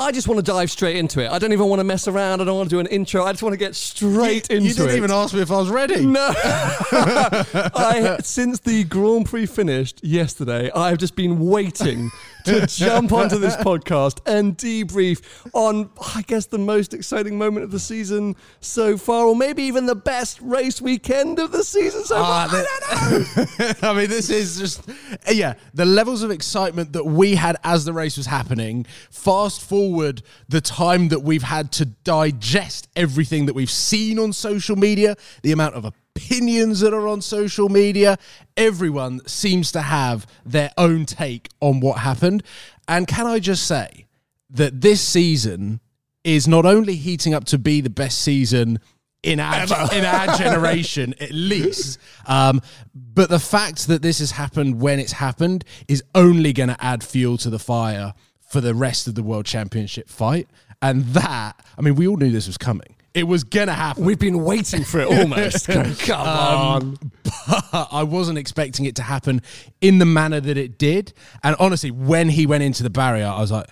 I just want to dive straight into it. I don't even want to mess around. I don't want to do an intro. I just want to get straight into it. You didn't even ask me if I was ready. No. I, since the Grand Prix finished yesterday, I've just been waiting to jump onto this podcast and debrief on, I guess, the most exciting moment of the season so far, or maybe even the best race weekend of the season so far. Uh, I, I mean, this is just, yeah, the levels of excitement that we had as the race was happening. Fast forward the time that we've had to digest everything that we've seen on social media, the amount of opinions that are on social media. Everyone seems to have their own take on what happened. And can I just say that this season is not only heating up to be the best season in our in our generation at least. Um, but the fact that this has happened when it's happened is only going to add fuel to the fire for the rest of the world championship fight. And that, I mean, we all knew this was coming. It was gonna happen. We've been waiting for it almost. Come on. But I wasn't expecting it to happen in the manner that it did. And honestly, when he went into the barrier, I was like,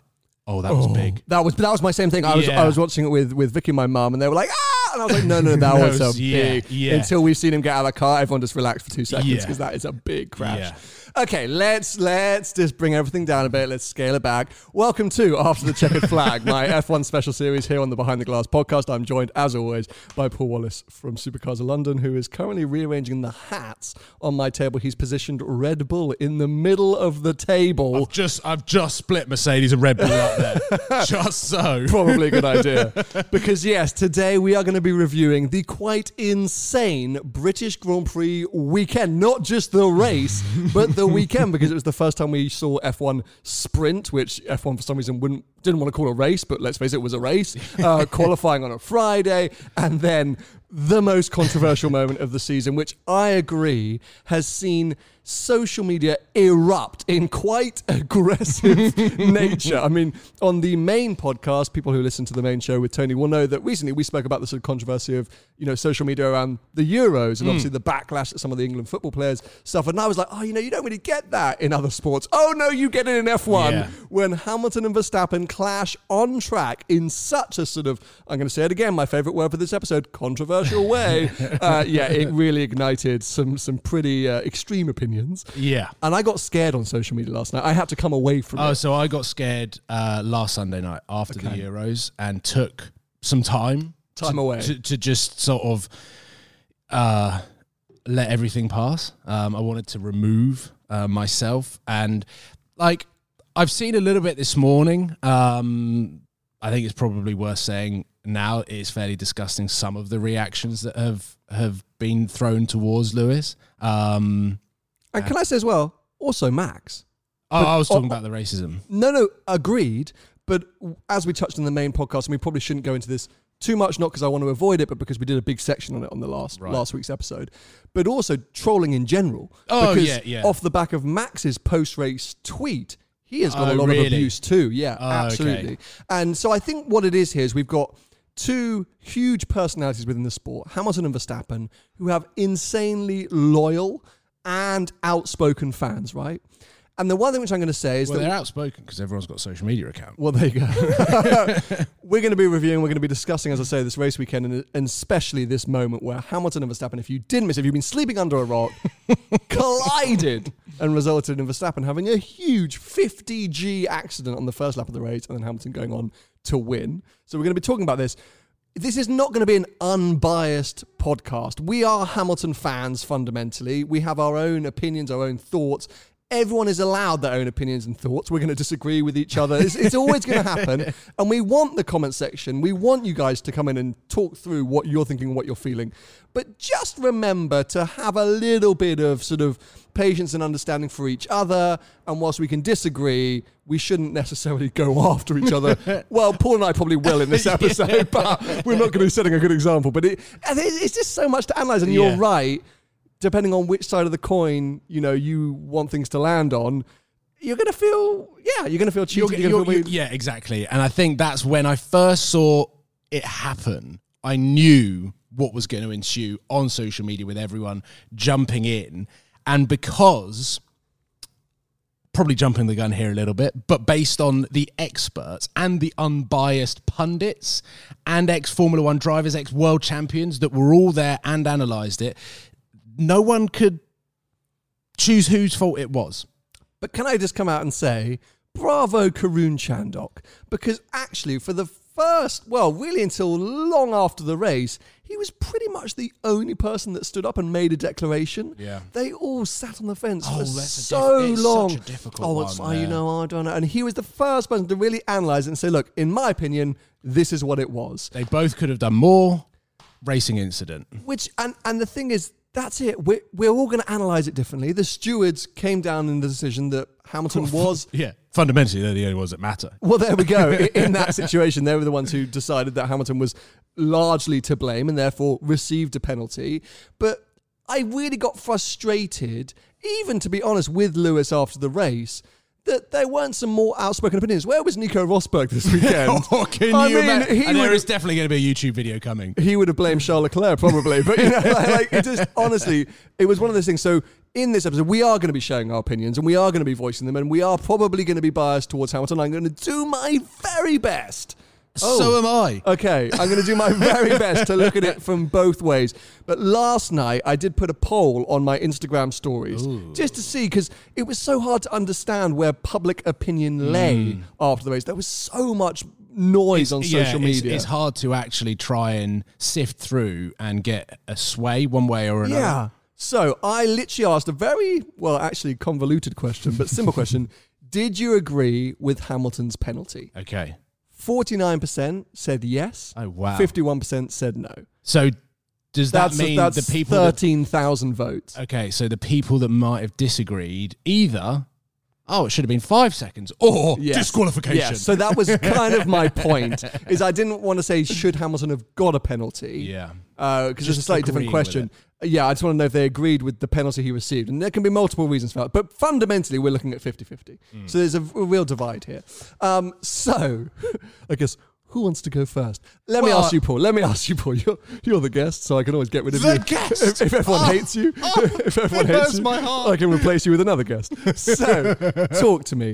"Oh, that was big." That was that was my same thing. I was Yeah. I was watching it with with Vicky and my mum, and they were like, ah, and I was like, no, no, no that was a yeah, big. yeah. Until we've seen him get out of the car, everyone just relaxed for two seconds Yeah. because that is a big crash. Okay, let's let's just bring everything down a bit. Let's scale it back. Welcome to After the Checkered Flag, my F1 special series here on the Behind the Glass podcast. I'm joined, as always, by Paul Wallace from Supercars of London, who is currently rearranging the hats on my table. He's positioned Red Bull in the middle of the table. I've just I've just split Mercedes and Red Bull up there, just so. Probably a good idea. because, yes, today we are going to be reviewing the quite insane British Grand Prix weekend. Not just the race, but the weekend, because it was the first time we saw F1 sprint, which F1 for some reason wouldn't didn't want to call a race, but let's face it, it was a race. Uh, qualifying on a Friday, and then the most controversial moment of the season, which I agree has seen social media erupt in quite aggressive nature. I mean, on the main podcast, people who listen to the main show with Tony will know that recently we spoke about the sort of controversy of, you know, social media around the Euros and obviously the backlash that some of the England football players suffered. And I was like, oh, you know, you don't really get that in other sports. Oh, no, you get it in F1 Yeah. when Hamilton and Verstappen clash on track in such a sort of, I'm going to say it again, my favorite word for this episode, controversial way. uh, yeah, it really ignited some some pretty uh, extreme opinions. Yeah. And I got scared on social media last night. I had to come away from Oh, it. so I got scared uh, last Sunday night after the Euros and took some time Time to, away. to, to just sort of uh, let everything pass. Um, I wanted to remove uh, myself and like I've seen a little bit this morning. Um, I think it's probably worth saying now it is fairly disgusting some of the reactions that have have been thrown towards Lewis. Um, And can I say as well, also Max. oh, I was talking oh, about the racism. No, no, agreed. But as we touched on the main podcast, and we probably shouldn't go into this too much, not because I want to avoid it, but because we did a big section on it on the last Right. last week's episode. But also trolling in general. Oh, because yeah, yeah. Off the back of Max's post race tweet, he has got Oh, a lot really? of abuse too. Yeah, Oh, okay. absolutely. And so I think what it is here is we've got two huge personalities within the sport, Hamilton and Verstappen, who have insanely loyal and outspoken fans, right? And the one thing which I'm going to say is Well, that they're outspoken because everyone's got a social media account. well, there you go. we're going to be reviewing, we're going to be discussing, as I say, this race weekend, and, and especially this moment where Hamilton and Verstappen, if you didn't miss, if you've been sleeping under a rock, collided and resulted in Verstappen having a huge 50G accident on the first lap of the race, and then Hamilton going on to win. So we're going to be talking about this. This is not going to be an unbiased podcast. We are Hamilton fans fundamentally. We have our own opinions, our own thoughts. Everyone is allowed their own opinions and thoughts. We're going to disagree with each other. It's, it's always going to happen. And we want the comment section. We want you guys to come in and talk through what you're thinking, what you're feeling. But just remember to have a little bit of sort of patience and understanding for each other. And whilst we can disagree, we shouldn't necessarily go after each other. well, Paul and I probably will in this episode, but we're not going to be setting a good example. But it, it's just so much to analyze. And you're right. Depending on which side of the coin you know you want things to land on, you're going to feel yeah, you're going to feel cheated. You're- You're, you're- gonna feel yeah, exactly. And I think that's when I first saw it happen. I knew what was going to ensue on social media with everyone jumping in. And because, probably jumping the gun here a little bit, but based on the experts and the unbiased pundits and ex Formula One drivers, ex world champions that were all there and analysed it, no one could choose whose fault it was. But can I just come out and say, bravo, Karun Chandhok? Because actually, for the first, well, really until long after the race, he was pretty much the only person that stood up and made a declaration. Yeah. They all sat on the fence Oh, for so diff- it's such long. a difficult oh, it's one, fine, you know, I don't know. And he was the first person to really analyze it and say, look, in my opinion, this is what it was. They both could have done more. Racing incident. Which and and the thing is, that's it. We're we're all going to analyze it differently. The stewards came down in the decision that Hamilton was Yeah. Fundamentally, they're the only ones that matter. Well, there we go. In that situation, they were the ones who decided that Hamilton was largely to blame and therefore received a penalty. But I really got frustrated, even to be honest, with Lewis after the race. That there weren't some more outspoken opinions. Where was Nico Rosberg this weekend? Oh, can I you mean, imagine? he And there is definitely going to be a YouTube video coming. he would have blamed Charles Leclerc probably, but you know, like, like, it just honestly, it was one of those things. So in this episode, we are going to be sharing our opinions and we are going to be voicing them, and we are probably going to be biased towards Hamilton. I'm going to do my very best. Oh. So am I. Okay, I'm going to do my very best to look at it from both ways. But last night, I did put a poll on my Instagram stories just to see because it was so hard to understand where public opinion hmm. lay after the race. There was so much noise on Yeah, social it's- media. It's, hard to actually try and sift through and get a sway one way or another. Yeah. So I literally asked a very, well, actually convoluted question, but simple question. Did you agree with Hamilton's penalty? Okay. 49% said yes. Oh, wow. 51% said no. So does that That's, mean that's the people 13,000 votes. Okay, so the people that might have disagreed either, oh, it should have been five seconds, or Yes. disqualification. Yes. So that was kind of my point. Is I didn't want to say should Hamilton have got a penalty? yeah. Uh, because it's a slightly different question. Yeah, I just want to know if they agreed with the penalty he received. And there can be multiple reasons for that. But fundamentally, we're looking at 50 50. Mm. So there's a, a real divide here. Um, so, I guess, who wants to go first? Let me ask you, Paul. Let me ask you, Paul. You're, you're the guest, so I can always get rid of The you. guest! If, if everyone Oh, hates you, if everyone hates you, my heart. I can replace you with another guest. So, talk to me.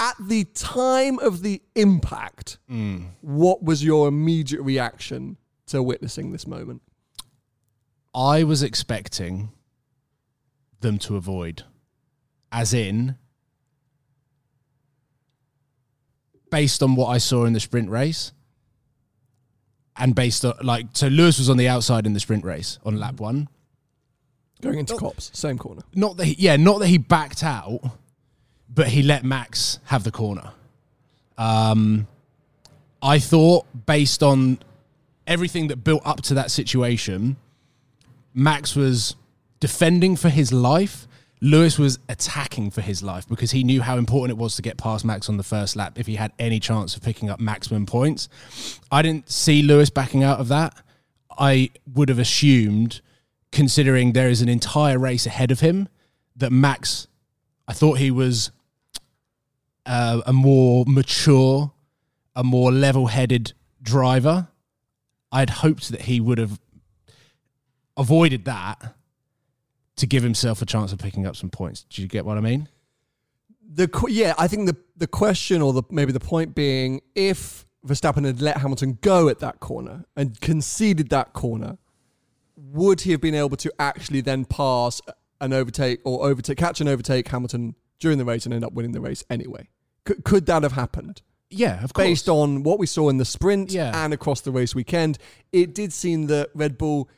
At the time of the impact, Mm. what was your immediate reaction to witnessing this moment? I was expecting them to avoid, as in, based on what I saw in the sprint race, and based on like, so Lewis was on the outside in the sprint race on lap one. Going into Copse, same corner. Not that, he, yeah, not that he backed out, but he let Max have the corner. Um, I thought, based on everything that built up to that situation, Max was defending for his life. Lewis was attacking for his life because he knew how important it was to get past Max on the first lap if he had any chance of picking up maximum points. I didn't see Lewis backing out of that. I would have assumed, considering there is an entire race ahead of him, that Max, I thought he was uh, a more mature, a more level headed driver. I'd hoped that he would have avoided that to give himself a chance of picking up some points. Do you get what I mean? The yeah, I think the the question or the maybe the point being if Verstappen had let Hamilton go at that corner and conceded that corner, would he have been able to actually then pass and overtake or overtake catch and overtake Hamilton during the race and end up winning the race anyway? Could, could that have happened? Yeah, of course. based on what we saw in the sprint Yeah. and across the race weekend, it did seem that Red Bull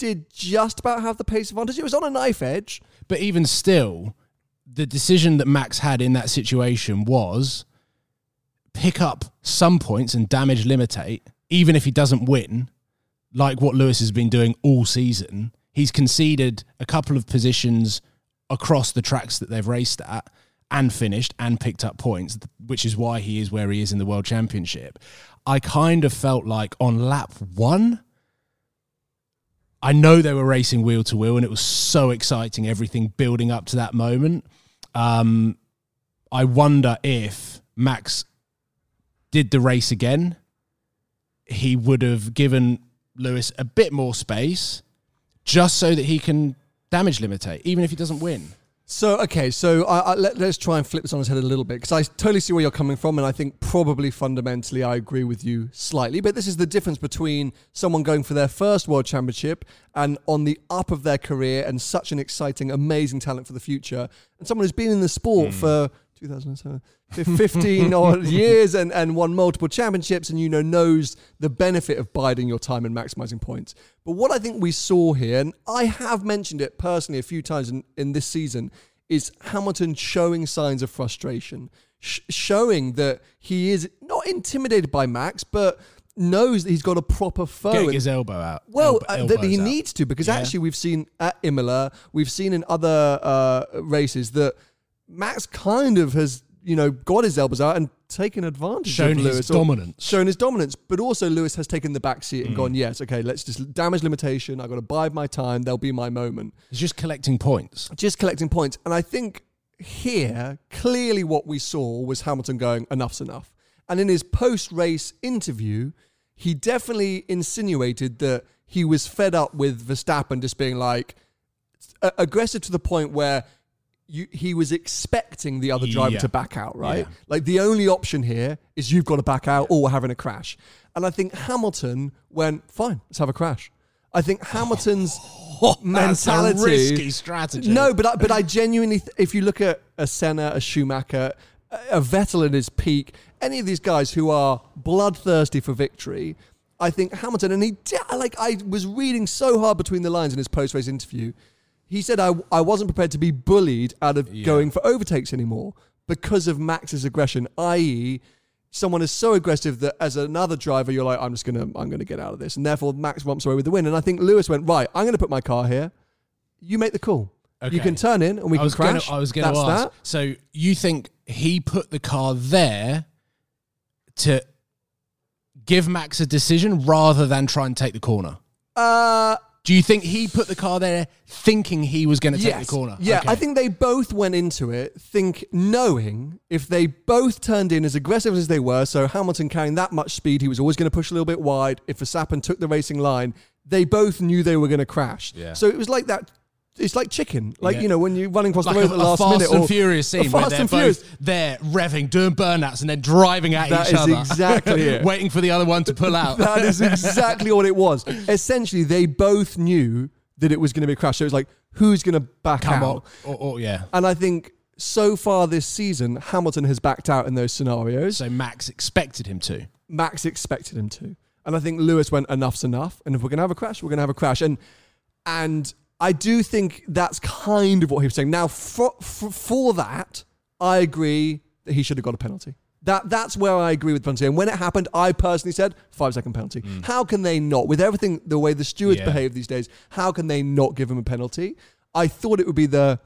did just about have the pace advantage. It was on a knife edge. But even still, the decision that Max had in that situation was pick up some points and damage limitate, even if he doesn't win, like what Lewis has been doing all season. He's conceded a couple of positions across the tracks that they've raced at and finished and picked up points, which is why he is where he is in the World Championship. I kind of felt like on lap one, I know they were racing wheel to wheel, and it was so exciting. Everything building up to that moment. Um, I wonder if Max did the race again, he would have given Lewis a bit more space, just so that he can damage limitate, even if he doesn't win. So okay, so I, I, let, us try and flip this on its head a little bit because I totally see where you're coming from, and I think probably fundamentally I agree with you slightly. But this is the difference between someone going for their first world championship and on the up of their career and such an exciting, amazing talent for the future, and someone who's been in the sport hmm. for 2007, 15 odd years and, and won multiple championships, and you know knows the benefit of biding your time and maximizing points. But what I think we saw here, and I have mentioned it personally a few times in, in this season, is Hamilton showing signs of frustration, sh- showing that he is not intimidated by Max, but knows that he's got a proper foe. Getting and- his elbow out. well, Elb- uh, that he out. needs to because Yeah. actually we've seen at Imola, we've seen in other uh, races that Max kind of has you know got his elbows out and taken advantage Shown of his Lewis, or dominance. shown his dominance. But also Lewis has taken the back Mm. seat and gone, yes, okay, let's just damage limitation. I've got to bide my time. There'll be my moment. He's just collecting points. Just collecting points, and I think here clearly what we saw was Hamilton going, enough's enough. And in his post-race interview, he definitely insinuated that he was fed up with Verstappen just being like aggressive to the point where you, he was expecting the other driver Yeah. to back out, right? Yeah. Like the only option here is you've got to back out or we're having a crash. And I think Hamilton went, fine, let's have a crash. I think Hamilton's mentality. risky strategy. No, but I, but I genuinely, th- if you look at a Senna, a Schumacher, a a Vettel in his peak, any of these guys who are bloodthirsty for victory, I think Hamilton, and he like I was reading so hard between the lines in his post-race interview. He said I I wasn't prepared to be bullied out of going for overtakes anymore because of Max's aggression, i.e. Someone is so aggressive that as another driver, you're like, I'm just gonna, I'm gonna get out of this, and therefore Max romps away with the win. And I think Lewis went right. I'm gonna put my car here. You make the call. You can turn in and we I can was gonna, crash. I was going to That's ask. that. So you think he put the car there to give Max a decision rather than try and take the corner? Uh, Do you think he put the car there thinking he was going to take yes. the corner? Yeah, Okay. I think they both went into it think knowing if they both turned in as aggressive as they were, so Hamilton carrying that much speed, he was always going to push a little bit wide. If Verstappen took the racing line, they both knew they were going to crash. Yeah. So it was like that. It's like chicken, like Yeah. you know when you're running across like the a, road at the a last Fast minute. and or- Furious a scene where Fast they're and both Furious. there revving, doing burnouts, and then driving at That each is other. exactly it. waiting for the other one to pull out. That is exactly what it was. Essentially, they both knew that it was going to be a crash. So it was like, who's going to back Come out? Or, or, yeah. And I think so far this season, Hamilton has backed out in those scenarios. So Max expected him to. Max expected him to. And I think Lewis went, enough's enough. And if we're going to have a crash, we're going to have a crash. And and I do think that's kind of what he was saying. Now, for, for, for that, I agree that he should have got a penalty. That That's where I agree with penalty. And when it happened, I personally said, five second penalty. Hmm. How can they not? With everything, the way the stewards Yeah. behave these days, how can they not give him a penalty? I thought it would be the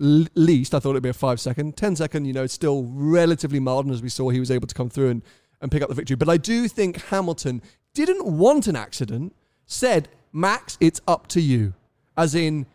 l- least. I thought it'd be a five second. Ten second, you know, it's still relatively mild. And as we saw, he was able to come through and, and pick up the victory. But I do think Hamilton didn't want an accident, said, Max, it's up to you. As in,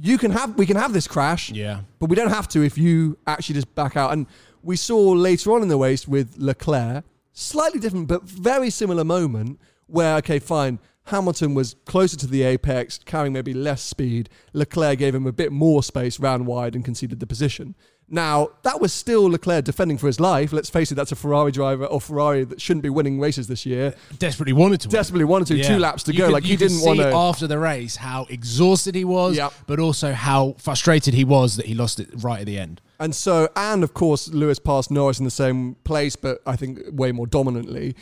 you can have we can have this crash, Yeah. but we don't have to if you actually just back out. And we saw later on in the race with Leclerc, slightly different but very similar moment where okay, fine, Hamilton was closer to the apex, carrying maybe less speed. Leclerc gave him a bit more space, ran wide, and conceded the position. Now, that was still Leclerc defending for his life. Let's face it, that's a Ferrari driver or Ferrari that shouldn't be winning races this year. Desperately wanted to. win. Desperately wanted to, Yeah. two laps to You go. could- like you he didn't want see to. after the race how exhausted he was, Yep. but also how frustrated he was that he lost it right at the end. And so, and of course, Lewis passed Norris in the same place, but I think way more dominantly.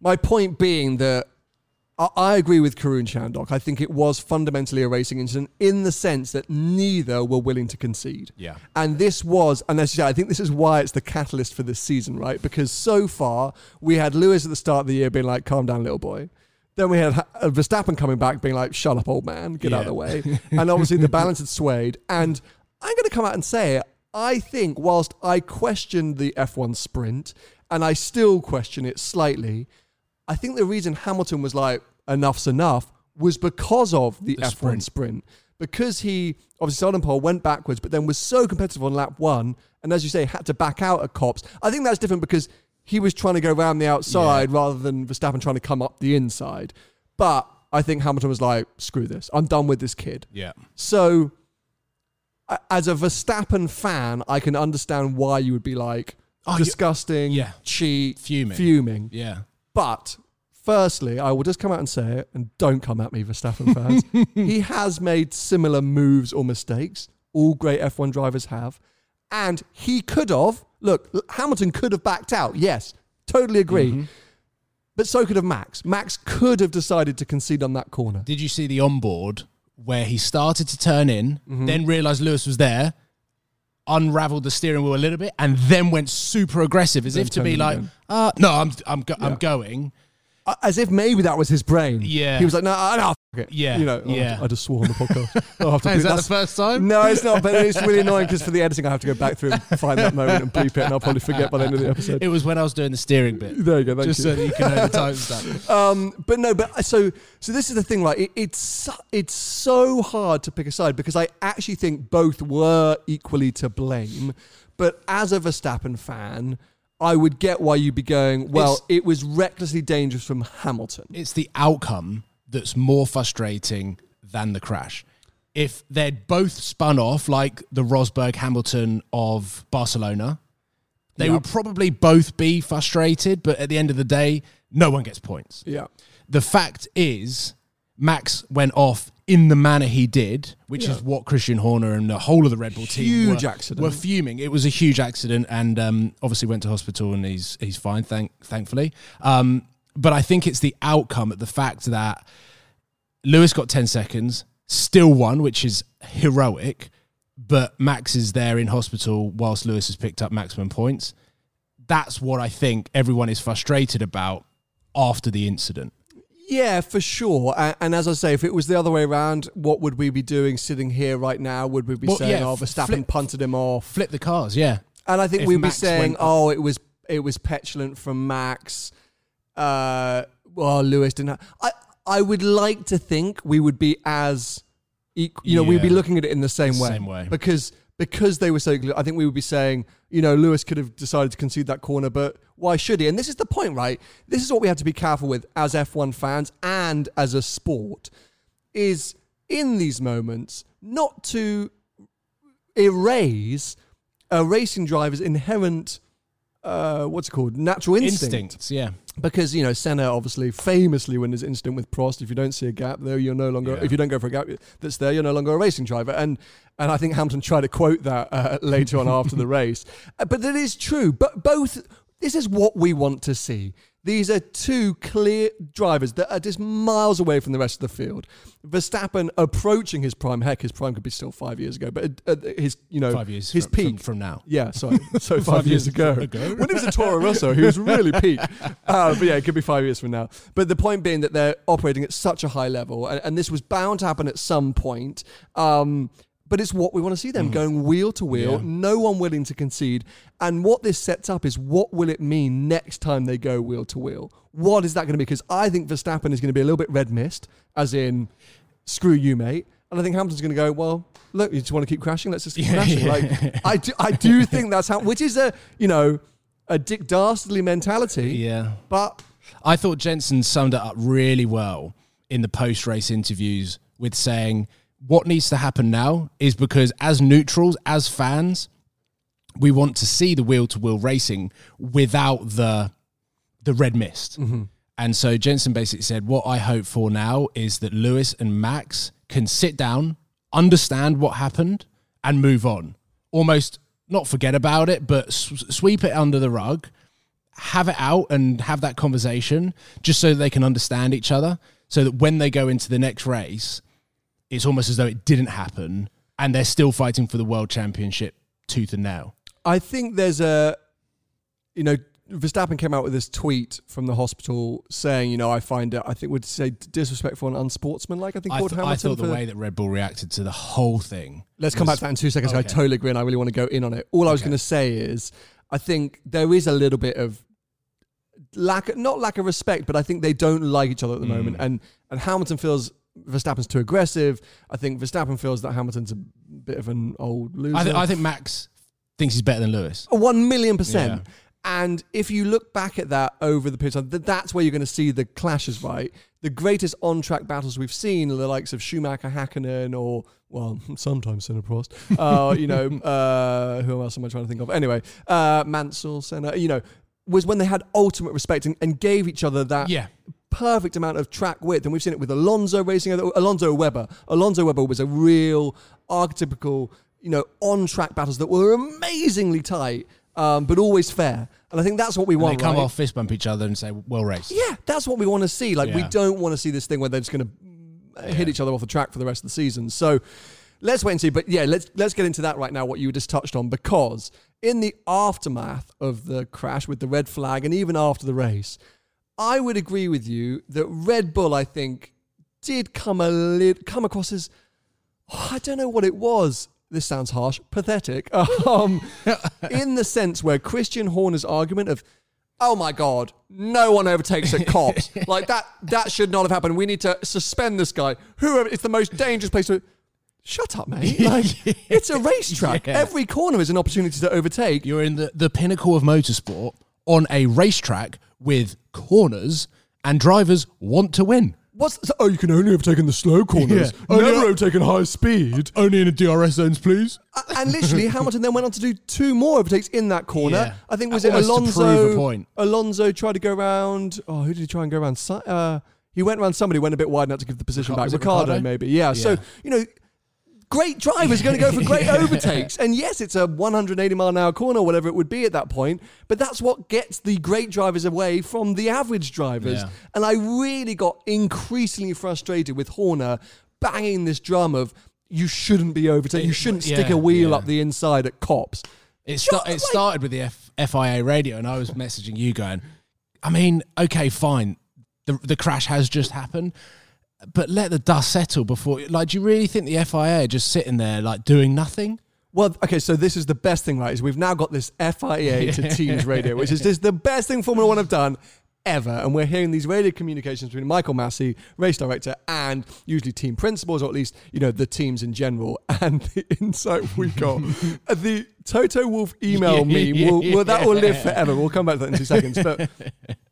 My point being that I, I agree with Karun Chandhok. I think it was fundamentally a racing incident in the sense that neither were willing to concede. Yeah. And this was, and as you say, I think this is why it's the catalyst for this season, right? Because so far, we had Lewis at the start of the year being like, calm down, little boy. Then we had uh, Verstappen coming back being like, shut up, old man, get out of the way. and obviously the balance had swayed. And I'm going to come out and say it. I think whilst I questioned the F1 sprint, and I still question it slightly, I think the reason Hamilton was like, enough's enough, was because of the, F1 sprint. sprint. Because he obviously started on pole, went backwards, but then was so competitive on lap one, and as you say, had to back out at Copse. I think that's different because he was trying to go around the outside rather than Verstappen trying to come up the inside. But I think Hamilton was like, screw this. I'm done with this kid. Yeah. So, as a Verstappen fan, I can understand why you would be like, Oh, disgusting, yeah. cheat, Fuming. fuming. Yeah. But firstly, I will just come out and say it, and don't come at me, Verstappen fans. he has made similar moves or mistakes. All great F1 drivers have. And he could have, look, Hamilton could have backed out. Yes, totally agree. But so could have Max. Max could have decided to concede on that corner. Did you see the onboard where he started to turn in, Mm-hmm. then realized Lewis was there, unraveled the steering wheel a little bit, and then went super aggressive, as Then if to be like, uh, "No, I'm I'm go- Yeah. I'm going." As if maybe that was his brain. Yeah. He was like, no, no, it. Yeah, You know, oh, yeah. I just swore on the podcast. Have to Is bleep- that the that's- first time? No, it's not, but it's really annoying because for the editing, I have to go back through and find that moment and bleep it, and I'll probably forget by the end of the episode. It was when I was doing the steering bit, there you go, thank just you. so that you can know the timestamp. Um, but no, but so so this is the thing, right? It, it's so- it's so hard to pick a side because I actually think both were equally to blame. But as a Verstappen fan, I would get why you'd be going. Well, It's- it was recklessly dangerous from Hamilton. It's the outcome that's more frustrating than the crash. If they'd both spun off like the Rosberg Hamilton of Barcelona, they Yeah. would probably both be frustrated, but at the end of the day, no one gets points. Yeah, The fact is, Max went off in the manner he did, which Yeah. is what Christian Horner and the whole of the Red Bull team Huge were, accident. were fuming. It was a huge accident, and um, obviously went to hospital, and he's he's fine, thank thankfully. Um, but I think it's the outcome, of the fact that Lewis got ten seconds, still won, which is heroic. But Max is there in hospital whilst Lewis has picked up maximum points. That's what I think everyone is frustrated about after the incident. yeah, for sure. And, and as I say, if it was the other way around, what would we be doing sitting here right now? Would we be Well, saying, yeah, "Oh, Verstappen flip- punted him off"? Flip the cars, yeah. And I think If we'd Max be saying, "Oh, it was it was petulant from Max." Uh, well, Lewis didn't. Have, I I would like to think we would be as, equal, you know, we'd be looking at it in the same way. same way. because because they were so. I think we would be saying, you know, Lewis could have decided to concede that corner, but why should he? And this is the point, right? This is what we have to be careful with as F1 fans and as a sport, is in these moments not to erase a racing driver's inherent uh, what's it called natural instinct. Instincts, yeah. Because you know Senna obviously famously when there's an incident with Prost if you don't see a gap there you're no longer Yeah. if you don't go for a gap that's there you're no longer a racing driver. And and I think Hamilton tried to quote that uh, later on after the race. Uh, but it is true. But both this is what we want to see these are two clear drivers that are just miles away from the rest of the field. Verstappen approaching his prime. Heck, his prime could be still five years ago, but uh, his you know Five years his from, peak from, from now. yeah, sorry. So five, Five years, years ago. ago. When he was a Toro Rosso, he was really peak. Uh, but yeah, it could be five years from now. But the point being that they're operating at such a high level, and, and this was bound to happen at some point. Um, but it's what we want to see them mm. going wheel to wheel, Yeah. no one willing to concede. And what this sets up is what will it mean next time they go wheel to wheel? What is that going to be? Because I think Verstappen is going to be a little bit red mist, as in, screw you, mate. And I think Hamilton's going to go, well, look, you just want to keep crashing? Let's just keep Yeah, crashing. yeah. Like, I do, I do think that's how, which is a, you know, a Dick Dastardly mentality. Yeah. But I thought Jensen summed it up really well in the post race interviews with saying what needs to happen now is because as neutrals, as fans, we want to see the wheel to wheel racing without the the red mist. Mm-hmm. And so Jensen basically said, What I hope for now is that Lewis and Max can sit down, understand what happened, and move on. Almost not forget about it, but s- sweep it under the rug, have it out and have that conversation just so they can understand each other. So that when they go into the next race, it's almost as though it didn't happen and they're still fighting for the world championship tooth and nail. I think there's a, you know, Verstappen came out with this tweet from the hospital saying, you know, I find it, I think would say disrespectful and unsportsmanlike. I think I, th- I thought the way that Red Bull reacted to the whole thing. Let's come back to that in two seconds. I totally agree, and I really want to go in on it. All I was Okay. going to say is, I think there is a little bit of lack, not lack of respect, but I think they don't like each other at the Mm. moment, and and Hamilton feels Verstappen's too aggressive. I think Verstappen feels that Hamilton's a bit of an old loser. I, th- I think Max thinks he's better than Lewis. One million percent. Yeah. And if you look back at that over the period of time, th- that's where you're going to see the clashes, right? The greatest on-track battles we've seen are the likes of Schumacher, Hakkinen, or well, sometimes Senna Prost. Uh, you know, uh, who else am I trying to think of? Anyway, uh, Mansell, Senna. You know, was when they had ultimate respect and, and gave each other that Yeah. Perfect amount of track width. And we've seen it with Alonso racing, Alonso Webber. Alonso Webber was a real archetypical, you know, on track battles that were amazingly tight, um, but always fair. And I think that's what we And want. they come right? off, fist bump each other, and say, "Well raced." Yeah, that's what we want to see. Like, we don't want to see this thing where they're just going to hit each other off the track for the rest of the season. So let's wait and see. But yeah, let's let's get into that right now. What you just touched on, because in the aftermath of the crash with the red flag, and even after the race, I would agree with you that Red Bull, I think, did come a lit, come across as oh, I don't know what it was. This sounds harsh, pathetic. Um, in the sense where Christian Horner's argument of, "Oh my God, no one overtakes a cop like that that should not have happened. We need to suspend this guy. Whoever, it's the most dangerous place to. Shut up, mate! Like it's a racetrack. Yeah. Every corner is an opportunity to overtake. You're in the, the pinnacle of motorsport on a racetrack with corners, and drivers want to win. What's oh? You can only have taken the slow corners. Yeah. Only- Never have taken high speed. Only in the DRS zones, please. A- and literally Hamilton then went on to do two more overtakes in that corner. Yeah. I think was it Almost Alonso? a. Alonso tried to go around. Oh, who did he try and go around? Uh, he went around somebody, went a bit wide enough to give the position Ricciardo- back. Ricciardo, Ricciardo? maybe. Yeah. So you know. Great drivers are going to go for great Yeah. overtakes. And yes, it's a 180 mile an hour corner, whatever it would be at that point. But that's what gets the great drivers away from the average drivers. Yeah. And I really got increasingly frustrated with Horner banging this drum of you shouldn't be overtaking, you shouldn't stick a wheel yeah. up the inside at Copse. It, sta- it like- started with the F- FIA radio, and I was messaging you going, I mean, okay, fine. The, the crash has just happened, but let the dust settle before. Like, do you really think the FIA are just sitting there, like, doing nothing? Well, okay, so this is the best thing, right? Is we've now got this FIA to Teams radio, which is just the best thing Formula One have done ever. And we're hearing these radio communications between Michael Masi, race director, and usually team principals, or at least, you know, the teams in general. And the insight we got, the Toto Wolff email Yeah, meme, will, will, that will live forever. We'll come back to that in two seconds. But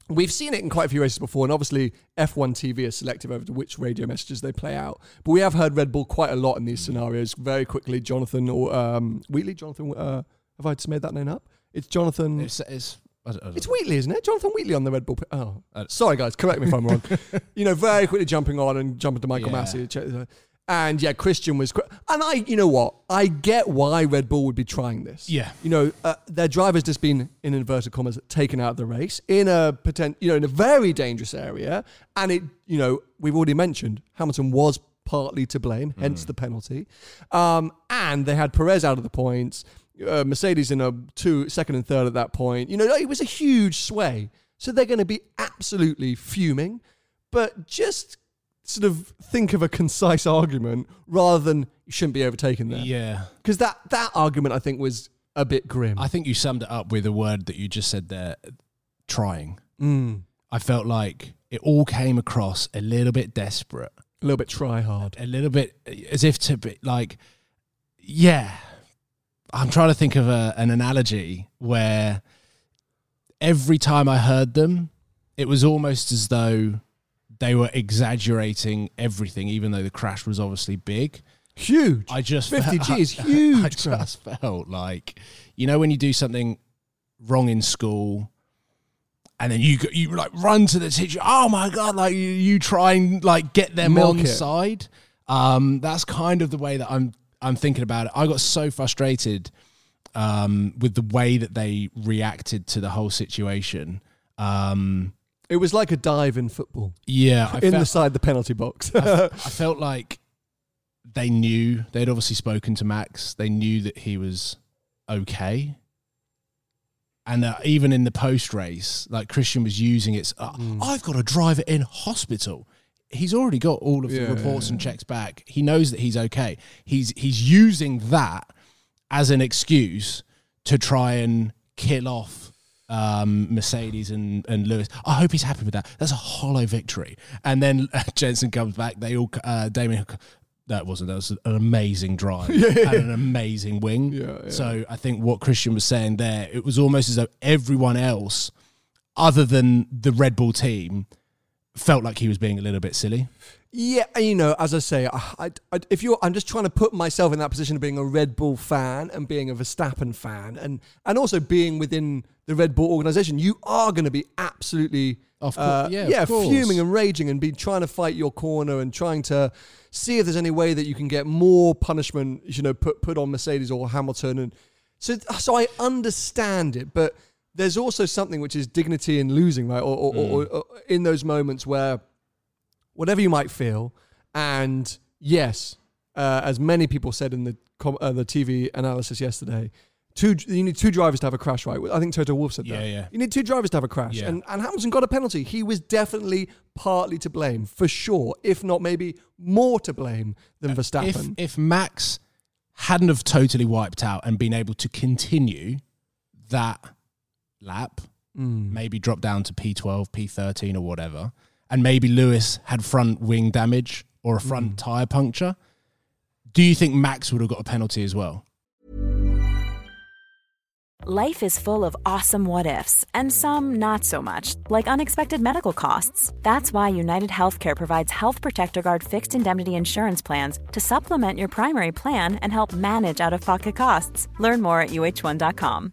We've seen it in quite a few races before, and obviously F1 TV is selective over to which radio messages they play out. But we have heard Red Bull quite a lot in these scenarios. Very quickly, Jonathan or um, Wheatley, Jonathan. Uh, have I just made that name up? It's Jonathan. It's, It's, it's, I don't- I don't- Wheatley, isn't it? Jonathan Wheatley on the Red Bull. Oh, Uh, sorry guys, correct me if I'm wrong. you know, very quickly jumping on and jumping to Michael Yeah. Masi. And yeah, Christian was, and I, you know what? I get why Red Bull would be trying this. Yeah. you know, uh, their driver's just been in inverted commas taken out of the race in a potent, you know, in a very dangerous area, and it, you know, we've already mentioned Hamilton was partly to blame, hence the penalty, um, and they had Perez out of the points, uh, Mercedes in a two, second and third at that point. You know, it was a huge sway, so they're going to be absolutely fuming, but just sort of think of a concise argument rather than you shouldn't be overtaken there yeah. because that that argument I think was a bit grim. I think you summed it up with a word that you just said there trying. Mm. I felt like it all came across a little bit desperate, A little bit try hard. a little bit as if to be like, yeah. I'm trying to think of a, an analogy where every time I heard them, it was almost as though they were exaggerating everything, even though the crash was obviously big. Huge. I just 50 felt- G is huge, I just felt like, you know when you do something wrong in school and then you you like run to the teacher oh my god like you, you try and like get them Milk on it. side um that's kind of the way that i'm i'm thinking about it i got so frustrated um with the way that they reacted to the whole situation um It was like a dive in football yeah I in felt, the side the penalty box. I felt like they knew they'd obviously spoken to Max. They knew that he was okay, and uh, even in the post race, like Christian was using it. Uh, I've got a driver in hospital. He's already got all of the Yeah, reports yeah, and checks back. He knows that he's okay. He's he's using that as an excuse to try and kill off um, Mercedes and, and Lewis. I hope he's happy with that. That's a hollow victory. And then uh, Jensen comes back. They all, uh, Damien, that wasn't, that was an amazing drive yeah. and an amazing wing. Yeah, yeah. So I think what Christian was saying there, it was almost as though everyone else, other than the Red Bull team, felt like he was being a little bit silly. Yeah, you know, as I say, I, I, if you're, I'm just trying to put myself in that position of being a Red Bull fan and being a Verstappen fan, and and also being within the Red Bull organization. You are going to be absolutely, Of cour- uh, yeah, of yeah, course. fuming and raging, and be trying to fight your corner and trying to see if there's any way that you can get more punishment, you know, put put on Mercedes or Hamilton, and so so I understand it, but there's also something which is dignity in losing, right? Or, or, or, or in those moments where whatever you might feel. And yes, uh, as many people said in the com- uh, the TV analysis yesterday, two you need two drivers to have a crash, right? I think Toto Wolff said Yeah, that. yeah. You need two drivers to have a crash, Yeah. and and Hamilton got a penalty. He was definitely partly to blame for sure, if not maybe more to blame than If, Verstappen. if Max hadn't have totally wiped out and been able to continue that lap, Mm. maybe drop down to P12, P13 or whatever, and maybe Lewis had front wing damage or a front Mm. tyre puncture, do you think Max would have got a penalty as well? Life is full of awesome what ifs, and some not so much, like unexpected medical costs. That's why United Healthcare provides Health Protector Guard fixed indemnity insurance plans to supplement your primary plan and help manage out of pocket costs. Learn more at uh1.com.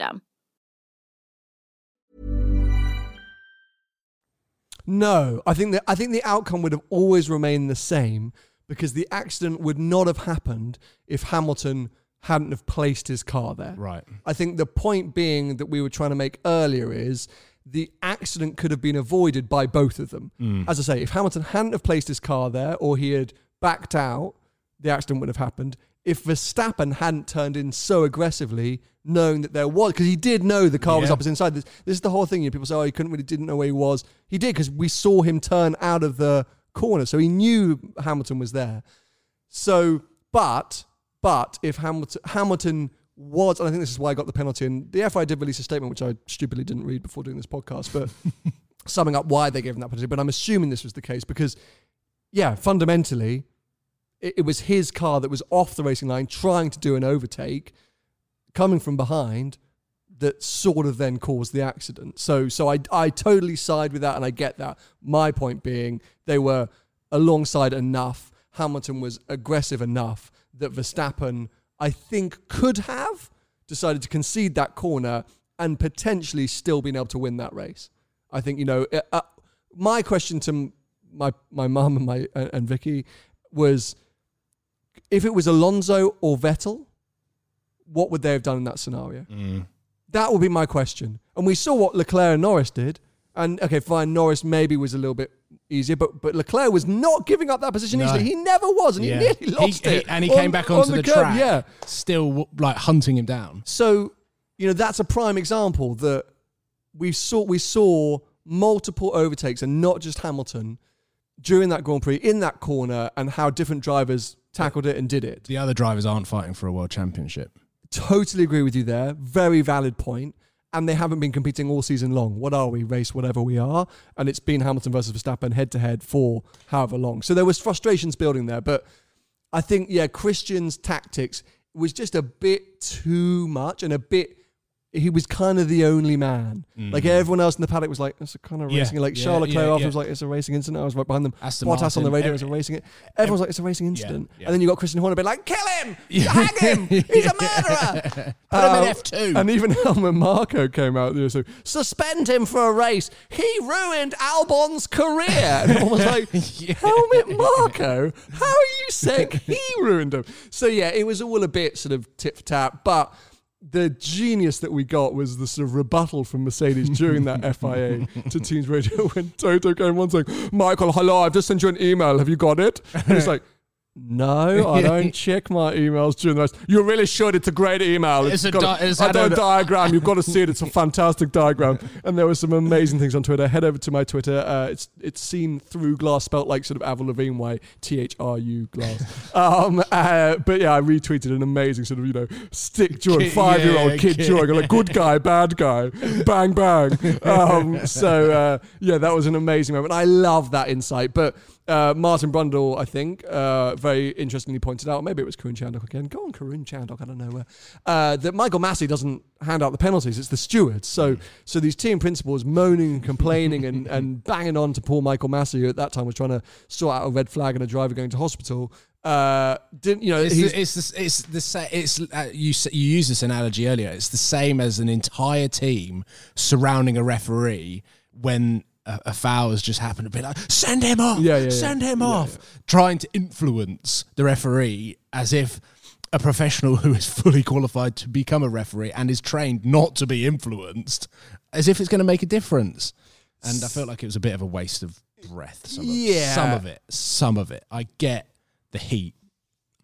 No, I think that I think the outcome would have always remained the same because the accident would not have happened if Hamilton hadn't have placed his car there. Right. I think the point being that we were trying to make earlier is the accident could have been avoided by both of them. Mm. As I say, if Hamilton hadn't have placed his car there or he had backed out, the accident would have happened. If Verstappen hadn't turned in so aggressively, knowing that there was, because he did know the car was Yeah. opposite inside. This, this is the whole thing. You know, people say, "Oh, he couldn't really didn't know where he was." He did because we saw him turn out of the corner, so he knew Hamilton was there. So, but but if Hamilton Hamilton was, and I think this is why I got the penalty, and the FI did release a statement which I stupidly didn't read before doing this podcast, but summing up why they gave him that penalty. But I'm assuming this was the case because, yeah, fundamentally, it, it was his car that was off the racing line trying to do an overtake, coming from behind. that sort of then caused the accident. So so I I totally side with that and I get that. My point being they were alongside enough. Hamilton was aggressive enough that Verstappen I think could have decided to concede that corner and potentially still been able to win that race. I think you know uh, uh, my question to my my mum and my and Vicky was if it was Alonso or Vettel, what would they have done in that scenario? Mm. That would be my question. And we saw what Leclerc and Norris did. And okay, fine, Norris maybe was a little bit easier, but but Leclerc was not giving up that position No. easily. He never was, and Yeah. he nearly lost He- he- it. and he on- came back on onto the, curb, track, Yeah. still like hunting him down. So, you know, that's a prime example that we saw we saw multiple overtakes and not just Hamilton during that Grand Prix in that corner and how different drivers tackled it and did it. The other drivers aren't fighting for a world championship. Totally agree with you there. Very valid point. And they haven't been competing all season long. What are we? Race whatever we are. And it's been Hamilton versus Verstappen head to head for however long. So there was frustrations building there. But I think, yeah, Christian's tactics was just a bit too much and a bit. He was kind of the only man. Like everyone else in the paddock was like, "It's a kind of Mm. Yeah, racing." Like yeah, Charles Leclerc yeah, yeah. was like, "It's a racing incident." I was right behind them. Aston Bottas on the radio every- was a racing. Everyone was like, "It's a racing incident." And then you got Christian Horner being like, "Kill him! Hang him! He's a murderer!" Put him in Um, F2. And even Helmut Marko came out there, so suspend him for a race. He ruined Albon's career. And everyone was like, Helmut Marko? How are you saying he ruined him? So yeah, it was all a bit sort of tit for tat, but the genius that we got was the sort of rebuttal from Mercedes during that FIA to Teams Radio when Toto came on saying, Michael, hello, I've just sent you an email. Have you got it? And he's like, no, I don't check my emails during the race. You really should. It's a great email. It's a got di- it's I don't a- diagram. You've got to see it. It's a fantastic diagram. And there were some amazing things on Twitter. Head over to my Twitter. Uh, it's it's seen through glass, spelt like sort of Avril Lavigne way, T H R U glass. um, uh, but yeah, I retweeted an amazing sort of you know stick drawing five year old kid kid. drawing like good guy, bad guy, bang bang. Um, so uh, yeah, that was an amazing moment. I love that insight, but. Uh, Martin Brundle, I think, uh, very interestingly pointed out, maybe it was Karun Chandhok again. Go on, Karun Chandhok, I don't know where. Uh, that Michael Masi doesn't hand out the penalties; it's the stewards. So, so these team principals moaning and complaining and, and banging on to poor Michael Masi, who at that time was trying to sort out a red flag and a driver going to hospital. Uh, didn't you know? It's the, it's the, it's the sa- it's uh, you you used this analogy earlier. It's the same as an entire team surrounding a referee when a, a foul has just happened to be like send him off, Yeah, yeah, yeah. send him Yeah, off, trying to influence the referee as if a professional who is fully qualified to become a referee and is trained not to be influenced, as if it's going to make a difference. And I felt like it was a bit of a waste of breath. Some of, Yeah. some of it, some of it. I get the heat.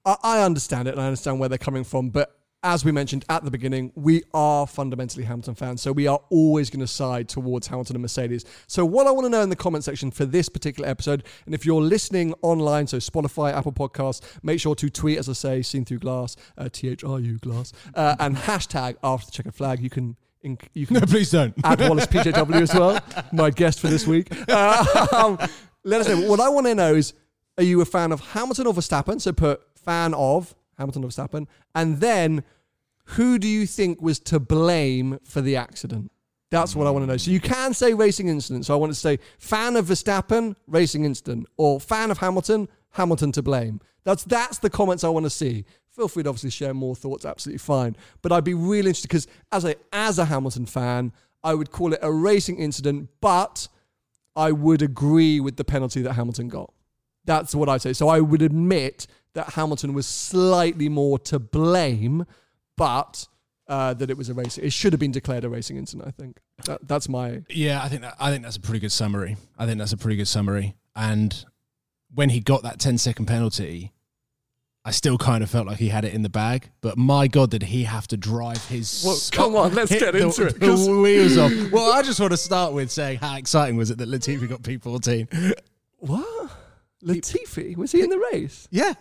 I, I understand it and I understand where they're coming from, but as we mentioned at the beginning, we are fundamentally Hamilton fans, so we are always going to side towards Hamilton and Mercedes. So, what I want to know in the comment section for this particular episode, and if you're listening online, so Spotify, Apple Podcasts, make sure to tweet, as I say, seen through glass, uh, T H R U glass, uh, and hashtag after the checkered flag. You can. inc- You can No, please don't. add Wallace PJW as well, my guest for this week. Uh, um, let us know. What I want to know is are you a fan of Hamilton or Verstappen? So put fan of Hamilton or Verstappen. And then who do you think was to blame for the accident? That's what I want to know. So you can say racing incident. So I want to say fan of Verstappen, racing incident, or fan of Hamilton, Hamilton to blame. That's that's the comments I want to see. Feel free to obviously share more thoughts, absolutely fine. But I'd be really interested because as a as a Hamilton fan, I would call it a racing incident, but I would agree with the penalty that Hamilton got. That's what I'd say. So I would admit that Hamilton was slightly more to blame, but uh, that it was a racing. It should have been declared a racing incident. I think that, that's my. Yeah, I think that, I think that's a pretty good summary. I think that's a pretty good summary. And when he got that 10 second penalty, I still kind of felt like he had it in the bag. But my God, did he have to drive his Well, come on, let's get the- into it, the wheels off. Well, I just want to start with saying how exciting was it that Latifi got P14? What? Latifi was he in the race? Yeah.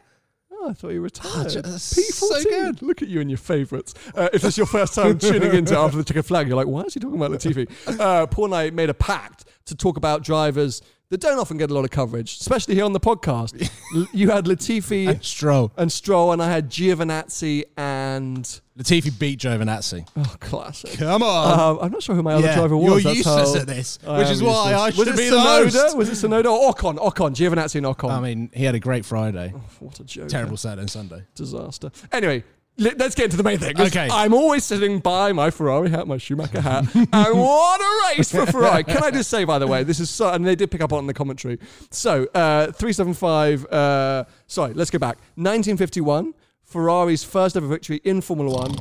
Oh, I thought he retired. ju- that's P14. so good. Look at you and your favourites. Uh, if this is your first time tuning into After the Checkered Flag, you're like, why is he talking about Latifi? Uh, Paul and I made a pact to talk about drivers that don't often get a lot of coverage, especially here on the podcast. You had Latifi And Stroll. and Stroll, and I had Giovinazzi and Latifi beat Giovinazzi. oh, classic. Come on. Um, I'm not sure who my other Yeah, driver was. you're. That's useless how at this, I which is why I should was it be the Tsunoda? host. Was it Tsunoda or Ocon? Ocon, Giovinazzi and Ocon. I mean, he had a great Friday. what a joke! Terrible Saturday and Sunday. disaster. Anyway, let's get into the main thing. Okay. I'm always sitting by my Ferrari hat, my Schumacher hat, and what a race for Ferrari. Can I just say, by the way, this is so, and they did pick up on in the commentary. So, uh, 375, uh, sorry, let's go back. 1951, Ferrari's first ever victory in Formula One.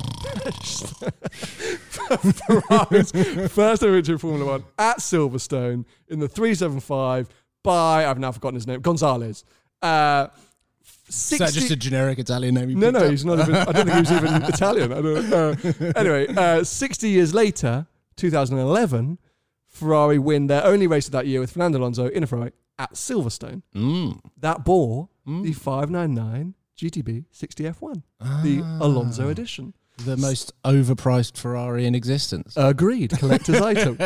Ferrari's first ever victory in Formula One at Silverstone in the 375 by, I've now forgotten his name, Gonzalez. Uh, Is that just a generic Italian name? no, no, up? he's not even. I don't think he was even Italian. I don't. Uh, anyway, uh, 60 years later, 2011, Ferrari win their only race of that year with Fernando Alonso in a Ferrari at Silverstone. Mm. That bore the 599 GTB 60F1, the Ah. Alonso edition. The most overpriced Ferrari in existence. Agreed, collector's item.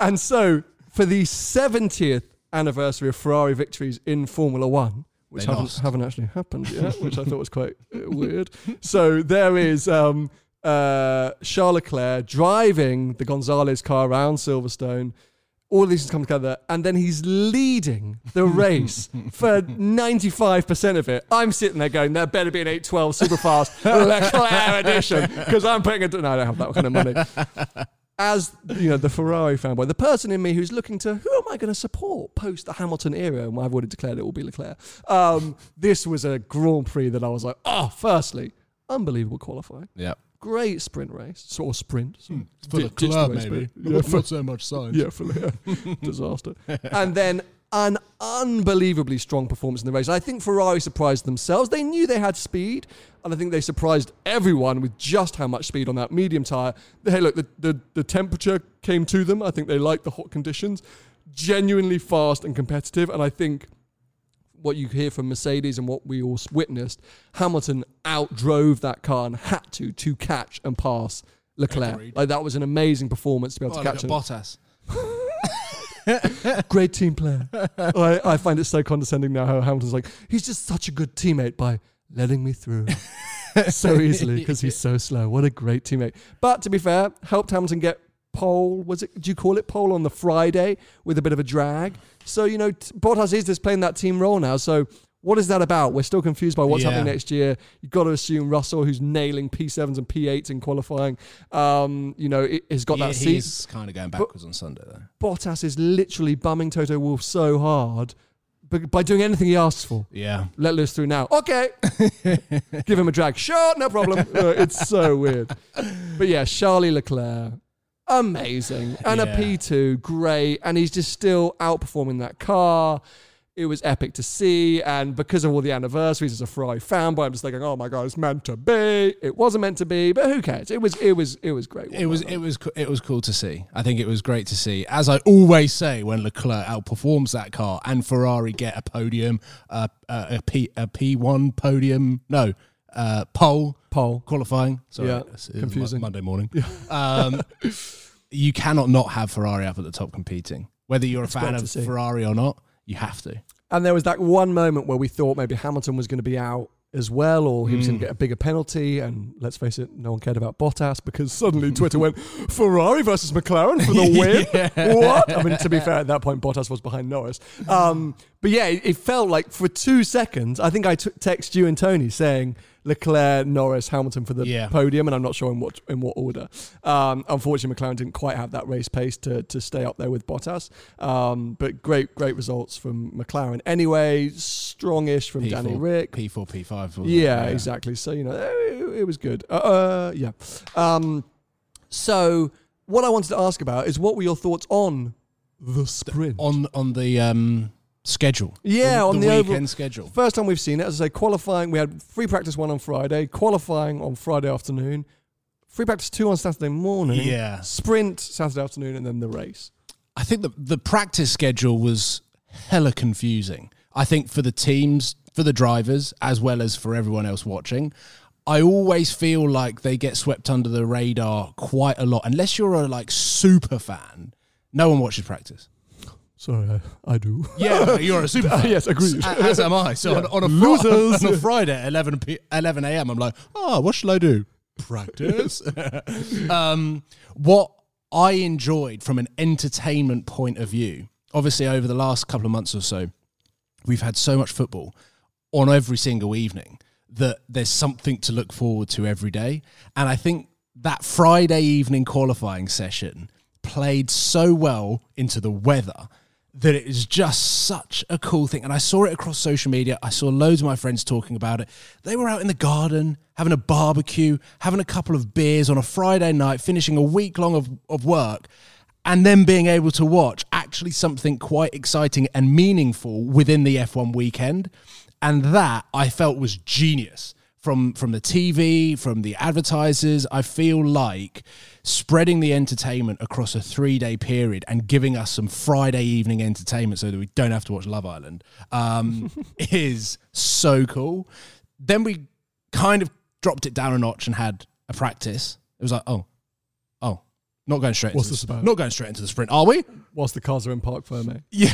And so, for the 70th anniversary of Ferrari victories in Formula One, which haven't, haven't actually happened yet, which I thought was quite uh, weird. So, there is um, uh, Charles Leclerc driving the Gonzalez car around Silverstone. All of these things come together, and then he's leading the race for 95% of it. I'm sitting there going, there better be an 812 super fast Leclerc edition, because I'm putting it. No, I don't have that kind of money as you know, the Ferrari fanboy, the person in me who's looking to who am I going to support post the Hamilton era, and I've already declared it will be Leclerc. Um, this was a Grand Prix that I was like, oh, firstly, unbelievable qualifying, yeah. great sprint race, sort of sprint, sort of For the club, race, maybe. but- Yeah, for, Not so much science. yeah, for yeah, disaster. And then an unbelievably strong performance in the race. I think Ferrari surprised themselves. They knew they had speed, and I think they surprised everyone with just how much speed on that medium tire. Hey, look, the, the, the temperature came to them. I think they liked the hot conditions. Genuinely fast and competitive, and I think what you hear from Mercedes and what we all witnessed, Hamilton outdrove that car and had to to catch and pass Leclerc. Agreed. Like that was an amazing performance to be able Oh, to catch him. Bottas. Great team player. I, I find it so condescending now how Hamilton's like, he's just such a good teammate by letting me through so easily because he's so slow. What a great teammate. But to be fair, helped Hamilton get pole. Was it, do you call it pole on the Friday with a bit of a drag? So, you know, Bottas is just playing that team role now. So, what is that about? We're still confused by what's Yeah. happening next year. You've got to assume Russell, who's nailing P7s and P8s in qualifying, um, you know, has got Yeah, that seat. he's kind of going backwards on Sunday, though. Bottas is literally bumming Toto Wolff so hard by doing anything he asks for. Yeah. Let loose through now. Okay. Give him a drag. Sure, no problem. Uh, it's so weird. But yeah, Charlie Leclerc, amazing. And a Yeah. P2, great. And he's just still outperforming that car. It was epic to see. And because of all the anniversaries as a Ferrari fanboy, I'm just thinking, oh my God, it's meant to be. It wasn't meant to be, but who cares? It was, it was, it was great. It was it was it was cool to see. I think it was great to see. As I always say, when Leclerc outperforms that car and Ferrari get a podium, uh, uh, a P a P one podium, no, uh, pole Pole. qualifying. Sorry, Yeah, it's- it's confusing. Mo- Monday morning. Um, you cannot not have Ferrari up at the top competing, whether you're a fan of. Ferrari or not. You have to. And there was that one moment where we thought maybe Hamilton was going to be out as well, or he was Mm. going to get a bigger penalty. And let's face it, no one cared about Bottas because suddenly Twitter went Ferrari versus McLaren for the win. What? I mean, to be fair, at that point, Bottas was behind Norris. Um, but yeah, it, it felt like for two seconds, I think I t- text you and Tony saying Leclerc, Norris, Hamilton for the Yeah. podium, and I'm not sure in what in what order. Um, unfortunately, McLaren didn't quite have that race pace to to stay up there with Bottas. Um, but great great results from McLaren. Anyway, strongish from Danny Ric. P four, P five. yeah, exactly. So you know, it, it was good. Uh, uh, yeah. Um, so what I wanted to ask about is what were your thoughts on the sprint? On on the um, schedule. Yeah, the, on the weekend overall- schedule. First time we've seen it, as I say, qualifying. We had free practice one on Friday, qualifying on Friday afternoon, free practice two on Saturday morning, Yeah. sprint Saturday afternoon, and then the race. I think the the practice schedule was hella confusing. I think for the teams, for the drivers, as well as for everyone else watching. I always feel like they get swept under the radar quite a lot. Unless you're a like super fan, no one watches practice. Sorry, I, I do. Yeah, you're a super fan. yes, agreed. A- As am I. So on, on a Losers. on a Friday at 11 p- 11 a.m. I'm like, oh, what shall I do? Practice. um, what I enjoyed from an entertainment point of view, obviously over the last couple of months or so, we've had so much football on every single evening that there's something to look forward to every day. And I think that Friday evening qualifying session played so well into the weather that it is just such a cool thing. And I saw it across social media. I saw loads of my friends talking about it. They were out in the garden, having a barbecue, having a couple of beers on a Friday night, finishing a week long of, of work, and then being able to watch actually something quite exciting and meaningful within the F1 weekend. And that I felt was genius from from the TV, from the advertisers. I feel like spreading the entertainment across a three day period and giving us some Friday evening entertainment so that we don't have to watch Love Island um, is so cool. Then we kind of dropped it down a notch and had a practice. It was like, oh, oh, not going straight. What's into this the, about? Not going straight into the sprint, are we? Whilst the cars are in Parc Fermé. Yeah.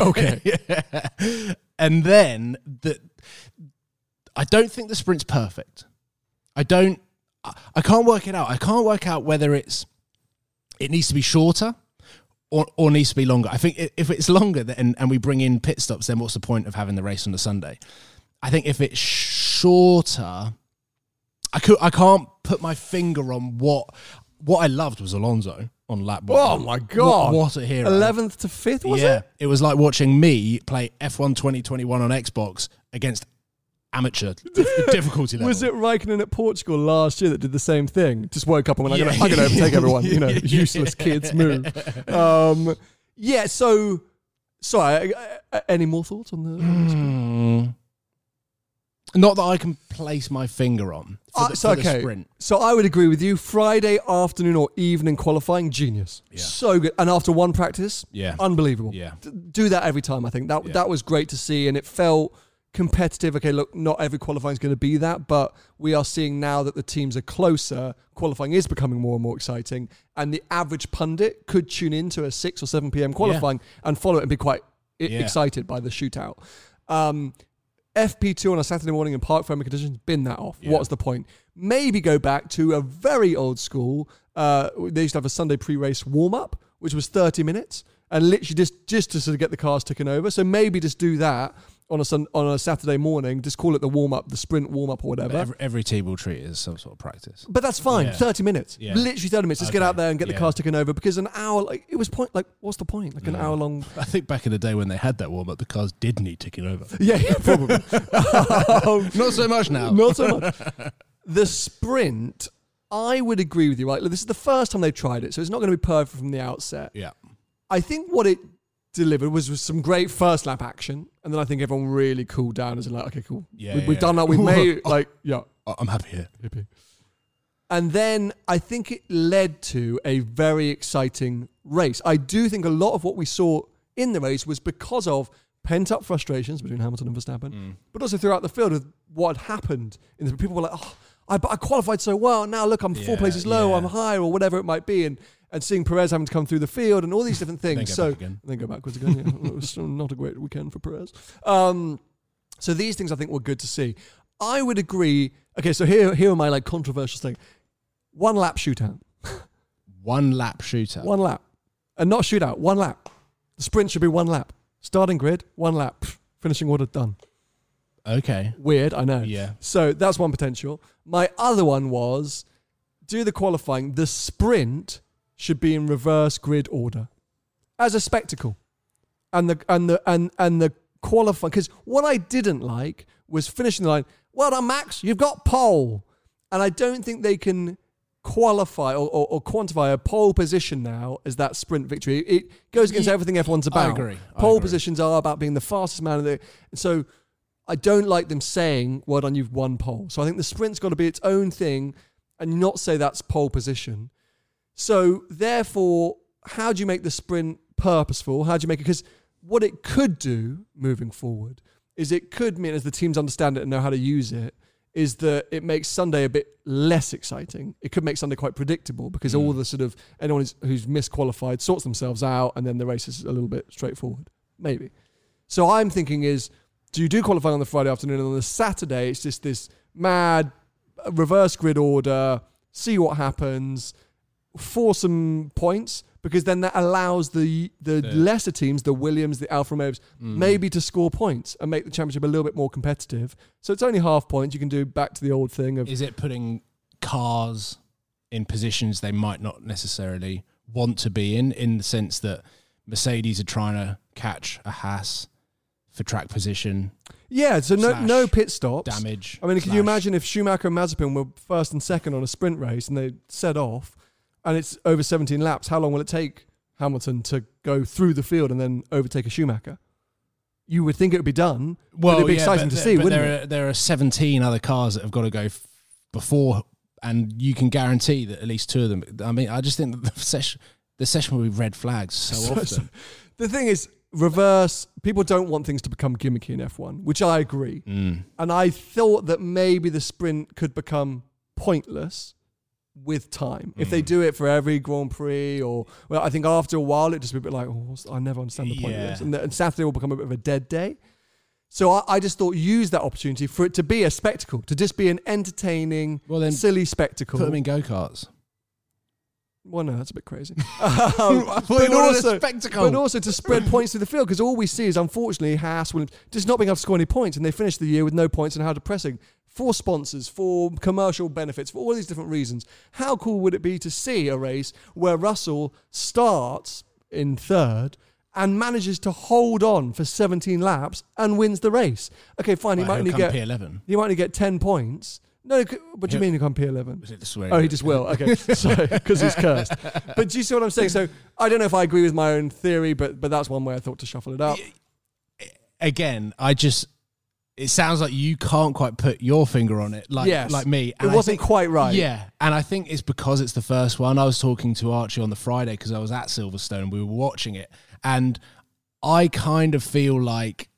Okay. yeah. And then the I don't think the sprint's perfect. I don't I- I can't work it out. I can't work out whether it's it needs to be shorter or, or needs to be longer. I think if it's longer then and we bring in pit stops, then what's the point of having the race on the Sunday? I think if it's shorter, I could I can't put my finger on what what I loved was Alonso on lap. Oh one. my God. What, what a hero! 11th to 5th, was yeah, it? it? was like watching me play F1 2021 on Xbox against amateur difficulty level. Was it Raikkonen at Portugal last year that did the same thing? Just woke up and went, I'm going to overtake everyone. You know, useless kids move. Um, yeah, so, sorry, any more thoughts on the. Hmm. Not that I can place my finger on for, Uh, the, so, okay. So I would agree with you. Friday afternoon or evening qualifying, genius. Yeah. So good. And after one practice, Yeah. unbelievable. Yeah. D- Do that every time, I think. That, Yeah. that was great to see. And it felt competitive. Okay, look, not every qualifying is going to be that, but we are seeing now that the teams are closer. Qualifying is becoming more and more exciting. And the average pundit could tune into a 6 or 7 p.m. qualifying and follow it and be quite i- Yeah. excited by the shootout. Um, FP2 on a Saturday morning in parc fermé conditions, bin that off. Yeah. What's the point? Maybe go back to a very old school. Uh, they used to have a Sunday pre-race warm-up, which was 30 minutes, and literally just just to sort of get the cars ticking over. So maybe just do that on a sun, on a Saturday morning. Just call it the warm-up, the sprint warm-up or whatever. Every, every team will treat it as some sort of practice. But that's fine. Yeah. 30 minutes. Yeah. Literally 30 minutes. Just get out there and get the cars ticking over because an hour, like, it was point, like, what's the point? Like an Yeah. hour long. I think back in the day when they had that warm up, the cars did need ticking over. Yeah, yeah, probably. Um, Not so much now. Not so much. the sprint, I would agree with you, right? Look, This is the first time they've tried it, so it's not going to be perfect from the outset. Yeah. I think what it delivered was, was some great first lap action, and then I think everyone really cooled down as in like, okay, cool. Yeah, we, yeah, we've done that. We've made it, like, yeah. I- I'm happy here. And then I think it led to a very exciting race. I do think a lot of what we saw in the race was because of pent up frustrations between Hamilton and Verstappen, mm. but also throughout the field with what had happened. And the people were like, oh, I, but I qualified so well. Now look, I'm four Yeah, places low, yeah. I'm higher, or whatever it might be. And, and seeing Perez having to come through the field and all these different things. go so again. then go backwards again. Yeah. it was still not a great weekend for Perez. Um, so these things I think were good to see. I would agree. Okay, so here here are my like controversial things. One lap shootout. One lap shootout. One lap. And not shootout, one lap. The sprint should be one lap. Starting grid, one lap. Finishing order done. Okay. Weird, I know. Yeah. So that's one potential. My other one was do the qualifying. The sprint should be in reverse grid order as a spectacle. And the and the and and the qualifying because what I didn't like was finishing the line. Well done, Max. You've got pole, and I don't think they can qualify or, or, or quantify a pole position now as that sprint victory. It goes against Ye- everything everyone's I about. agree. I Pole agree. positions are about being the fastest man. In the, so I don't like them saying, well done, you've won pole. So I think the sprint's got to be its own thing and not say that's pole position. So therefore, how do you make the sprint purposeful? How do you make it? Because what it could do moving forward is it could mean, as the teams understand it and know how to use it, is that it makes Sunday a bit less exciting. It could make Sunday quite predictable because all the sort of anyone who's, who's misqualified sorts themselves out, and then the race is a little bit straightforward. Maybe. So I'm thinking is, do you do qualifying on the Friday afternoon, and on the Saturday it's just this mad uh, reverse grid order, see what happens, for some points because then that allows the the lesser teams, the Williams, the Alfa Romeos, mm. maybe to score points and make the championship a little bit more competitive. So it's only half points. You can do back to the old thing of Is it putting cars in positions they might not necessarily want to be in, in the sense that Mercedes are trying to catch a Haas for track position yeah. So no no pit stops. damage? I mean, can you imagine if Schumacher and Mazepin were first and second on a sprint race and they set off, and it's over 17 laps? How long will it take Hamilton to go through the field and then overtake a Schumacher? You would think it would be done. but it'd be yeah, exciting to see, but wouldn't there it? Are, there are 17 other cars that have got to go f- before, and you can guarantee that at least two of them. I mean, I just think that the session, the session will be red flags so, So- often. so- the thing is, reverse. People don't want things to become gimmicky in F1, which I agree. Mm. And I thought that maybe the sprint could become pointless with time if Mm. they do it for every Grand Prix. Or well, I think after a while it just be a bit like, oh, I never understand the point of this, and, the, and Saturday will become a bit of a dead day. So I, I just thought use that opportunity for it to be a spectacle, to just be an entertaining, Well, then silly spectacle. Put them in go karts. Well, no, that's a bit crazy. Um, but also, but also to spread points through the field because all we see is unfortunately Haas Williams just not being able to score any points, and they finish the year with no points and how depressing. For sponsors, for commercial benefits, for all these different reasons, how cool would it be to see a race where Russell starts in third and manages to hold on for 17 laps and wins the race? Okay, fine, he might only get P11. he might only get 10 points. No, what do you He'll- mean he can't P11? Was it this way? Oh, he just will. Okay, sorry, because he's cursed. But do you see what I'm saying? So I don't know if I agree with my own theory, but but that's one way I thought to shuffle it up. Again, I just. It sounds like you can't quite put your finger on it, like Yes. like me. It I wasn't think- quite right. Yeah, and I think it's because it's the first one. I was talking to Archie on the Friday because I was at Silverstone we were watching it, and I kind of feel like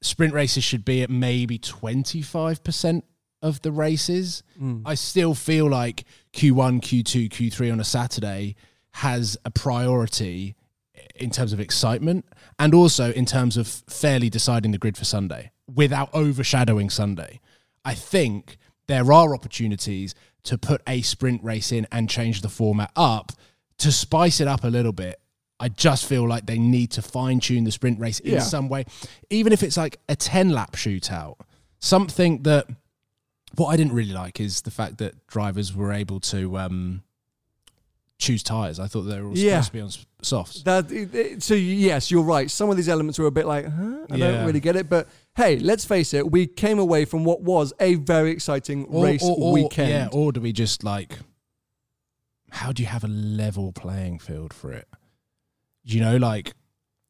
sprint races should be at maybe twenty five percent of the races. Mm. I still feel like Q one, Q two, Q three on a Saturday has a priority in terms of excitement and also in terms of fairly deciding the grid for Sunday without overshadowing Sunday. I think there are opportunities to put a sprint race in and change the format up to spice it up a little bit. I just feel like they need to fine tune the sprint race in Yeah. some way, even if it's like a 10 lap shootout. Something that what I didn't really like is the fact that drivers were able to um, choose tires. I thought they were all Yeah. supposed to be on s- softs. That it- it- so yes, you're right. Some of these elements were a bit like, huh? I Yeah. don't really get it. But hey, let's face it, we came away from what was a very exciting race weekend. Yeah, or do we just like? How do you have a level playing field for it? You know, like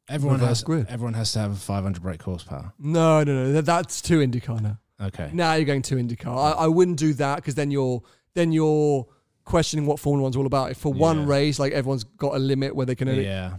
everyone Reverse has grid. everyone has to have 500 brake horsepower. No, no, no. that- That's too IndyCar now. Okay. Now you're going to IndyCar. I, I wouldn't do that because then you're then you're questioning what Formula One's all about. If for one Yeah. race, like everyone's got a limit where they can only, Yeah.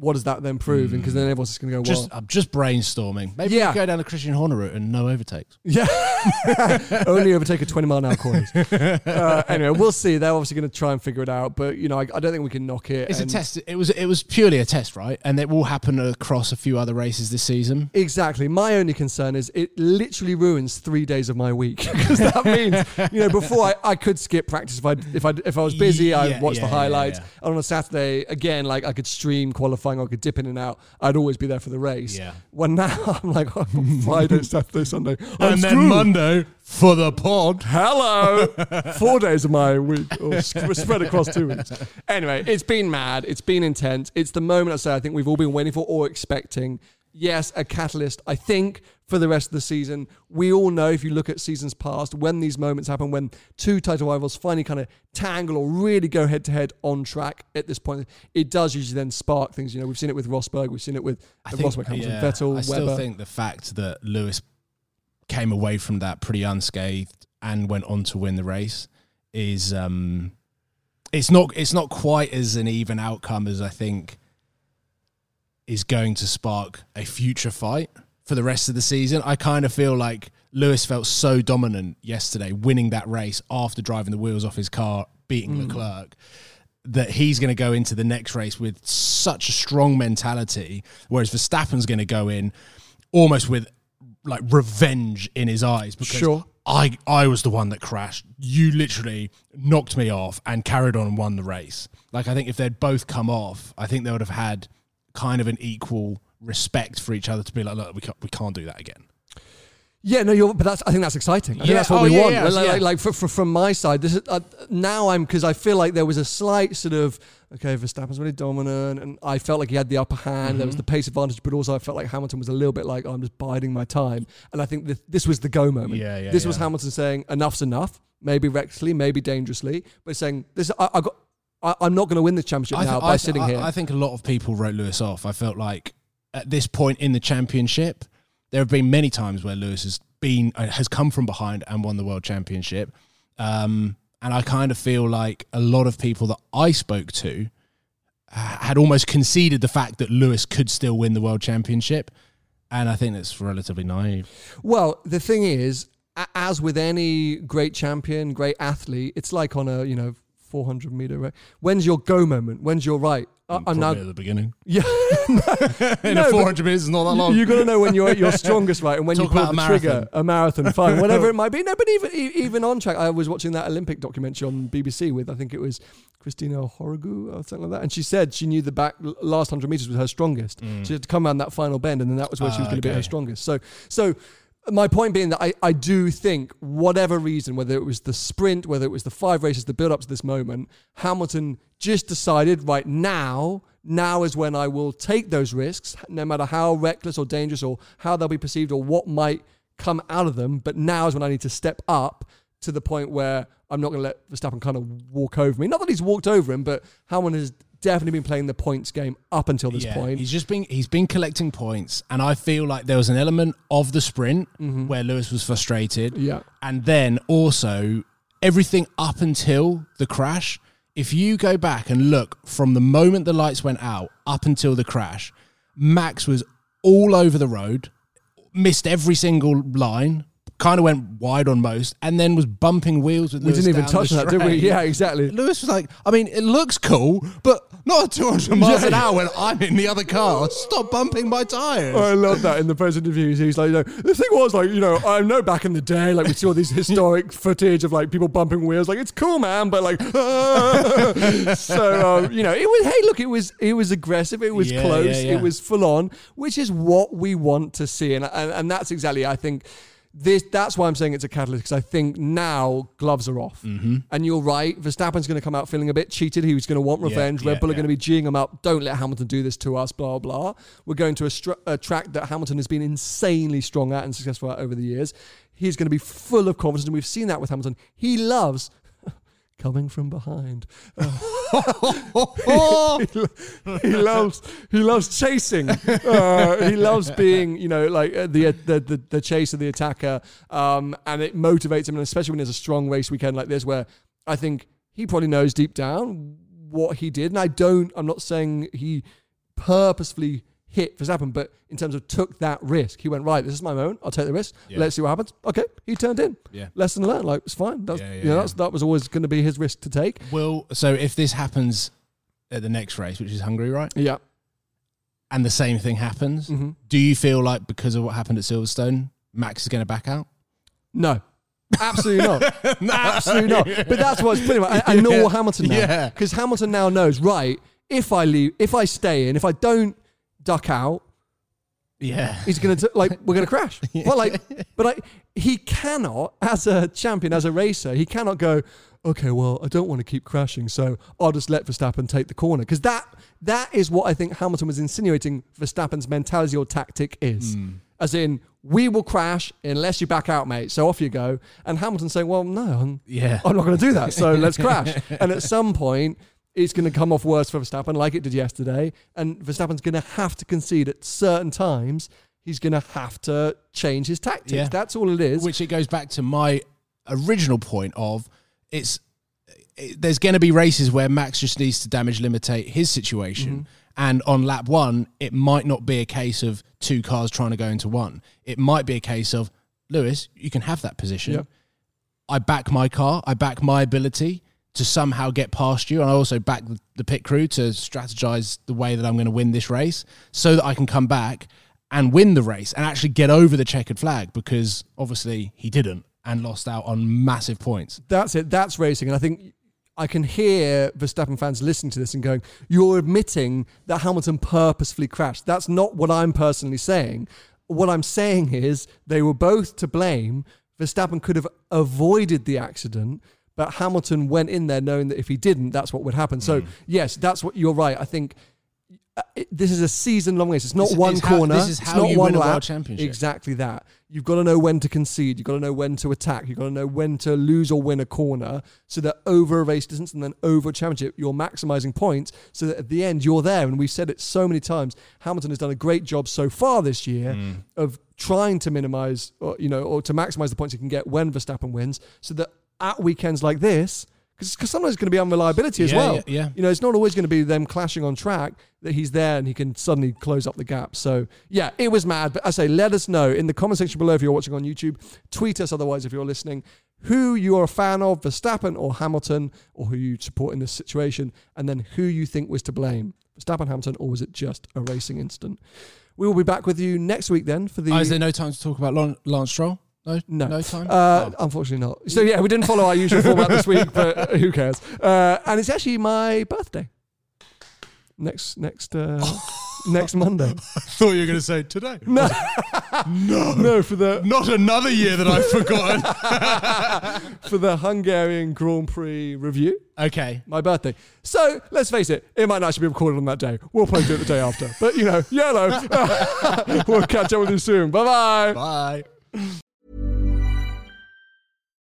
What does that then prove? Because then everyone's just going to go, Just well, I'm just brainstorming. Maybe Yeah. we go down the Christian Horner route and no overtakes. yeah, only overtake a 20 mile an hour corners. uh, anyway, we'll see. They're obviously going to try and figure it out, but you know, I, I don't think we can knock it. It's a and- test. It was it was purely a test, right? And it will happen across a few other races this season. Exactly. My only concern is it literally ruins three days of my week because that means you know before I, I could skip practice if I if I if I was busy Yeah, I'd watch yeah, the yeah, highlights yeah. and on a Saturday again like I could stream qualifying I could dip in and out I'd always be there for the race. Yeah. When now I'm like oh, Friday Saturday Sunday I'm and then screwed. Monday for the pod. Hello. Four days of my week, or spread across two weeks. Anyway, it's been mad. It's been intense. It's the moment I say I think we've all been waiting for or expecting. Yes, a catalyst, I think, for the rest of the season. We all know if you look at seasons past, when these moments happen, when two title rivals finally kind of tangle or really go head to head on track at this point, it does usually then spark things. You know, we've seen it with Rosberg, we've seen it with uh, Rosberg, Hamilton, yeah, Vettel, I still think the fact that Lewis came away from that pretty unscathed and went on to win the race is um it's not it's not quite as an even outcome as I think is going to spark a future fight for the rest of the season. I kind of feel like Lewis felt so dominant yesterday, winning that race after driving the wheels off his car, beating Mm. Leclerc, that he's going to go into the next race with such a strong mentality, whereas Verstappen's going to go in almost with like revenge in his eyes because Sure. I I was the one that crashed. You literally knocked me off and carried on and won the race. Like I think if they'd both come off, I think they would have had kind of an equal respect for each other to be like, look, we can't, we can't do that again. Yeah, no, you're, but that's. I think that's exciting. I think that's what oh, we yeah, want. yeah, like, like, like for, for, from my side, this is uh, now I'm because I feel like there was a slight sort of okay, Verstappen's really dominant, and I felt like he had the upper hand. There was Mm-hmm. the pace advantage, but also I felt like Hamilton was a little bit like oh, I'm just biding my time. And I think this, this was the go moment. Yeah, yeah, This was. Hamilton saying enough's enough, maybe recklessly, maybe dangerously, but saying this. I, I got. I, I'm not going to win the championship I, now th- by th- sitting I- here. I think a lot of people wrote Lewis off. I felt like at this point in the championship, there have been many times where Lewis has been uh, has come from behind and won the world championship. Um, and I kind of feel like a lot of people that I spoke to uh, had almost conceded the fact that Lewis could still win the world championship. And I think that's relatively naive. Well, the thing is, as with any great champion, great athlete, it's like on a you know 400 meter. When's your go moment? When's your right? I- I'm not at the beginning. Yeah, In No, a 400 meters is not that long. you got to know when you're at your strongest, right? And when Talk you pull about the a trigger, marathon. a marathon, fine, whatever it might be. No, but even even on track, I was watching that Olympic documentary on BBC with I think it was Christina Horogu or something like that, and she said she knew the back last hundred meters was her strongest. She had to come around that final bend, and then that was where she was Ah, going to be at her strongest. So, so. My point being that I, I do think, whatever reason, whether it was the sprint, whether it was the five races, the build up to this moment, Hamilton just decided right now, now is when I will take those risks, no matter how reckless or dangerous or how they'll be perceived or what might come out of them. But now is when I need to step up to the point where I'm not going to let Verstappen kind of walk over me. Not that he's walked over him, but Hamilton has definitely been playing the points game up until this Yeah, point. He's just been he's been collecting points, and I feel like there was an element of the sprint where Lewis was frustrated. Mm-hmm. Yeah. and then also everything up until the crash. If you go back and look from the moment the lights went out up until the crash, Max was all over the road, missed every single line. Kind of went wide on most, and then was bumping wheels with. we Lewis didn't even touch that, did we? Yeah, exactly. Lewis was like, I mean, it looks cool, but not at 200 miles Yeah. an hour when I'm in the other car. Stop bumping my tires. I love that in the press interviews. He's like, you know, the thing was like, you know, I know back in the day, like we saw these historic footage of like people bumping wheels. Like it's cool, man, but like, so um, you know, it was. Hey, look, it was it was aggressive. It was Yeah, close. yeah. It was full on, which is what we want to see, and and, and that's exactly, I think. This, that's why I'm saying it's a catalyst because I think now gloves are off. Mm-hmm. And you're right. Verstappen's going to come out feeling a bit cheated. He was going to want revenge. yeah, Red Bull are yeah. going to be geeing him up. Don't let Hamilton do this to us, blah, blah. We're going to a, str- a track that Hamilton has been insanely strong at and successful at over the years. He's going to be full of confidence, and we've seen that with Hamilton. He loves coming from behind. he loves he loves chasing. Uh, he loves being, you know, like uh, the, the the the chase of the attacker, um, and it motivates him, and especially when there's a strong race weekend like this, where I think he probably knows deep down what he did, and I don't. I'm not saying he purposefully hit Verstappen, but in terms of took that risk, he went right. This is my moment. I'll take the risk. Yeah. Let's see what happens. Okay, he turned in. Yeah. lesson learned. Like it's fine. That's, Yeah, yeah, you know, yeah. that's, that was always going to be his risk to take. Well, so if this happens at the next race, which is Hungary, right? Yeah. And the same thing happens, Mhm. do you feel like because of what happened at Silverstone, Max is going to back out? No. Absolutely not. Absolutely not. But that's what's pretty much. I, I know Yeah. Hamilton now. Yeah. Because Hamilton now knows, right, if I leave, if I stay in, if I don't duck out, Yeah. he's going to, like, we're going to crash. Well, like, but I, he cannot, as a champion, as a racer, he cannot go, okay, well, I don't want to keep crashing, so I'll just let Verstappen take the corner. Because that, that is what I think Hamilton was insinuating Verstappen's mentality or tactic is. Hmm. As in, we will crash unless you back out, mate. So off you go. And Hamilton saying, well, no, I'm, Yeah. I'm not going to do that. So let's crash. And at some point, it's going to come off worse for Verstappen, like it did yesterday. And Verstappen's going to have to concede at certain times. He's going to have to change his tactics. Yeah. That's all it is. Which it goes back to my original point of it's it, there's going to be races where Max just needs to damage limitate his situation. Mm-hmm. And on lap one, it might not be a case of two cars trying to go into one. It might be a case of Lewis, you can have that position. Yep. I back my car. I back my ability to somehow get past you. And I also back the, pit crew to strategize the way that I'm going to win this race so that I can come back and win the race and actually get over the checkered flag because obviously he didn't and lost out on massive points. That's it. That's racing. And I think I can hear Verstappen fans listening to this and going, You're admitting that Hamilton purposefully crashed. That's not what I'm personally saying. What I'm saying is they were both to blame. Verstappen could have avoided the accident, but Hamilton went in there knowing that if he didn't, that's what would happen. So, yes, that's what you're right. I think uh, it, this is a season long race. It's not This one is how- corner. this is It's how not you one win a world championship. Exactly that. You've got to know when to concede. You've got to know when to attack. You've got to know when to lose or win a corner so that over a race distance and then over a championship, you're maximizing points so that at the end you're there. And we've said it so many times. Hamilton has done a great job so far this year Mm. of trying to minimize or, you know, or to maximize the points he can get when Verstappen wins so that at weekends like this, because sometimes it's going to be unreliability as Yeah, well. yeah, yeah. You know, it's not always going to be them clashing on track that he's there and he can suddenly close up the gap. So, yeah, it was mad. But I say, let us know in the comment section below if you're watching on YouTube. Tweet us otherwise if you're listening who you are a fan of, Verstappen or Hamilton, or who you support in this situation, and then who you think was to blame, Verstappen, Hamilton, or was it just a racing incident? We will be back with you next week then for the. Oh, is there no time to talk about Lance Stroll? No, No, no time. Uh, Oh. Unfortunately not. So yeah, we didn't follow our usual format this week, but who cares? Uh, and it's actually my birthday. Next next uh, next Monday. I thought you were going to say today. No, no, no for the Not another year that I've forgotten. for the Hungarian Grand Prix review. okay. My birthday. So let's face it, it might not actually be recorded on that day. We'll probably do it the day after. But you know, yellow. we'll catch up with you soon. Bye bye bye.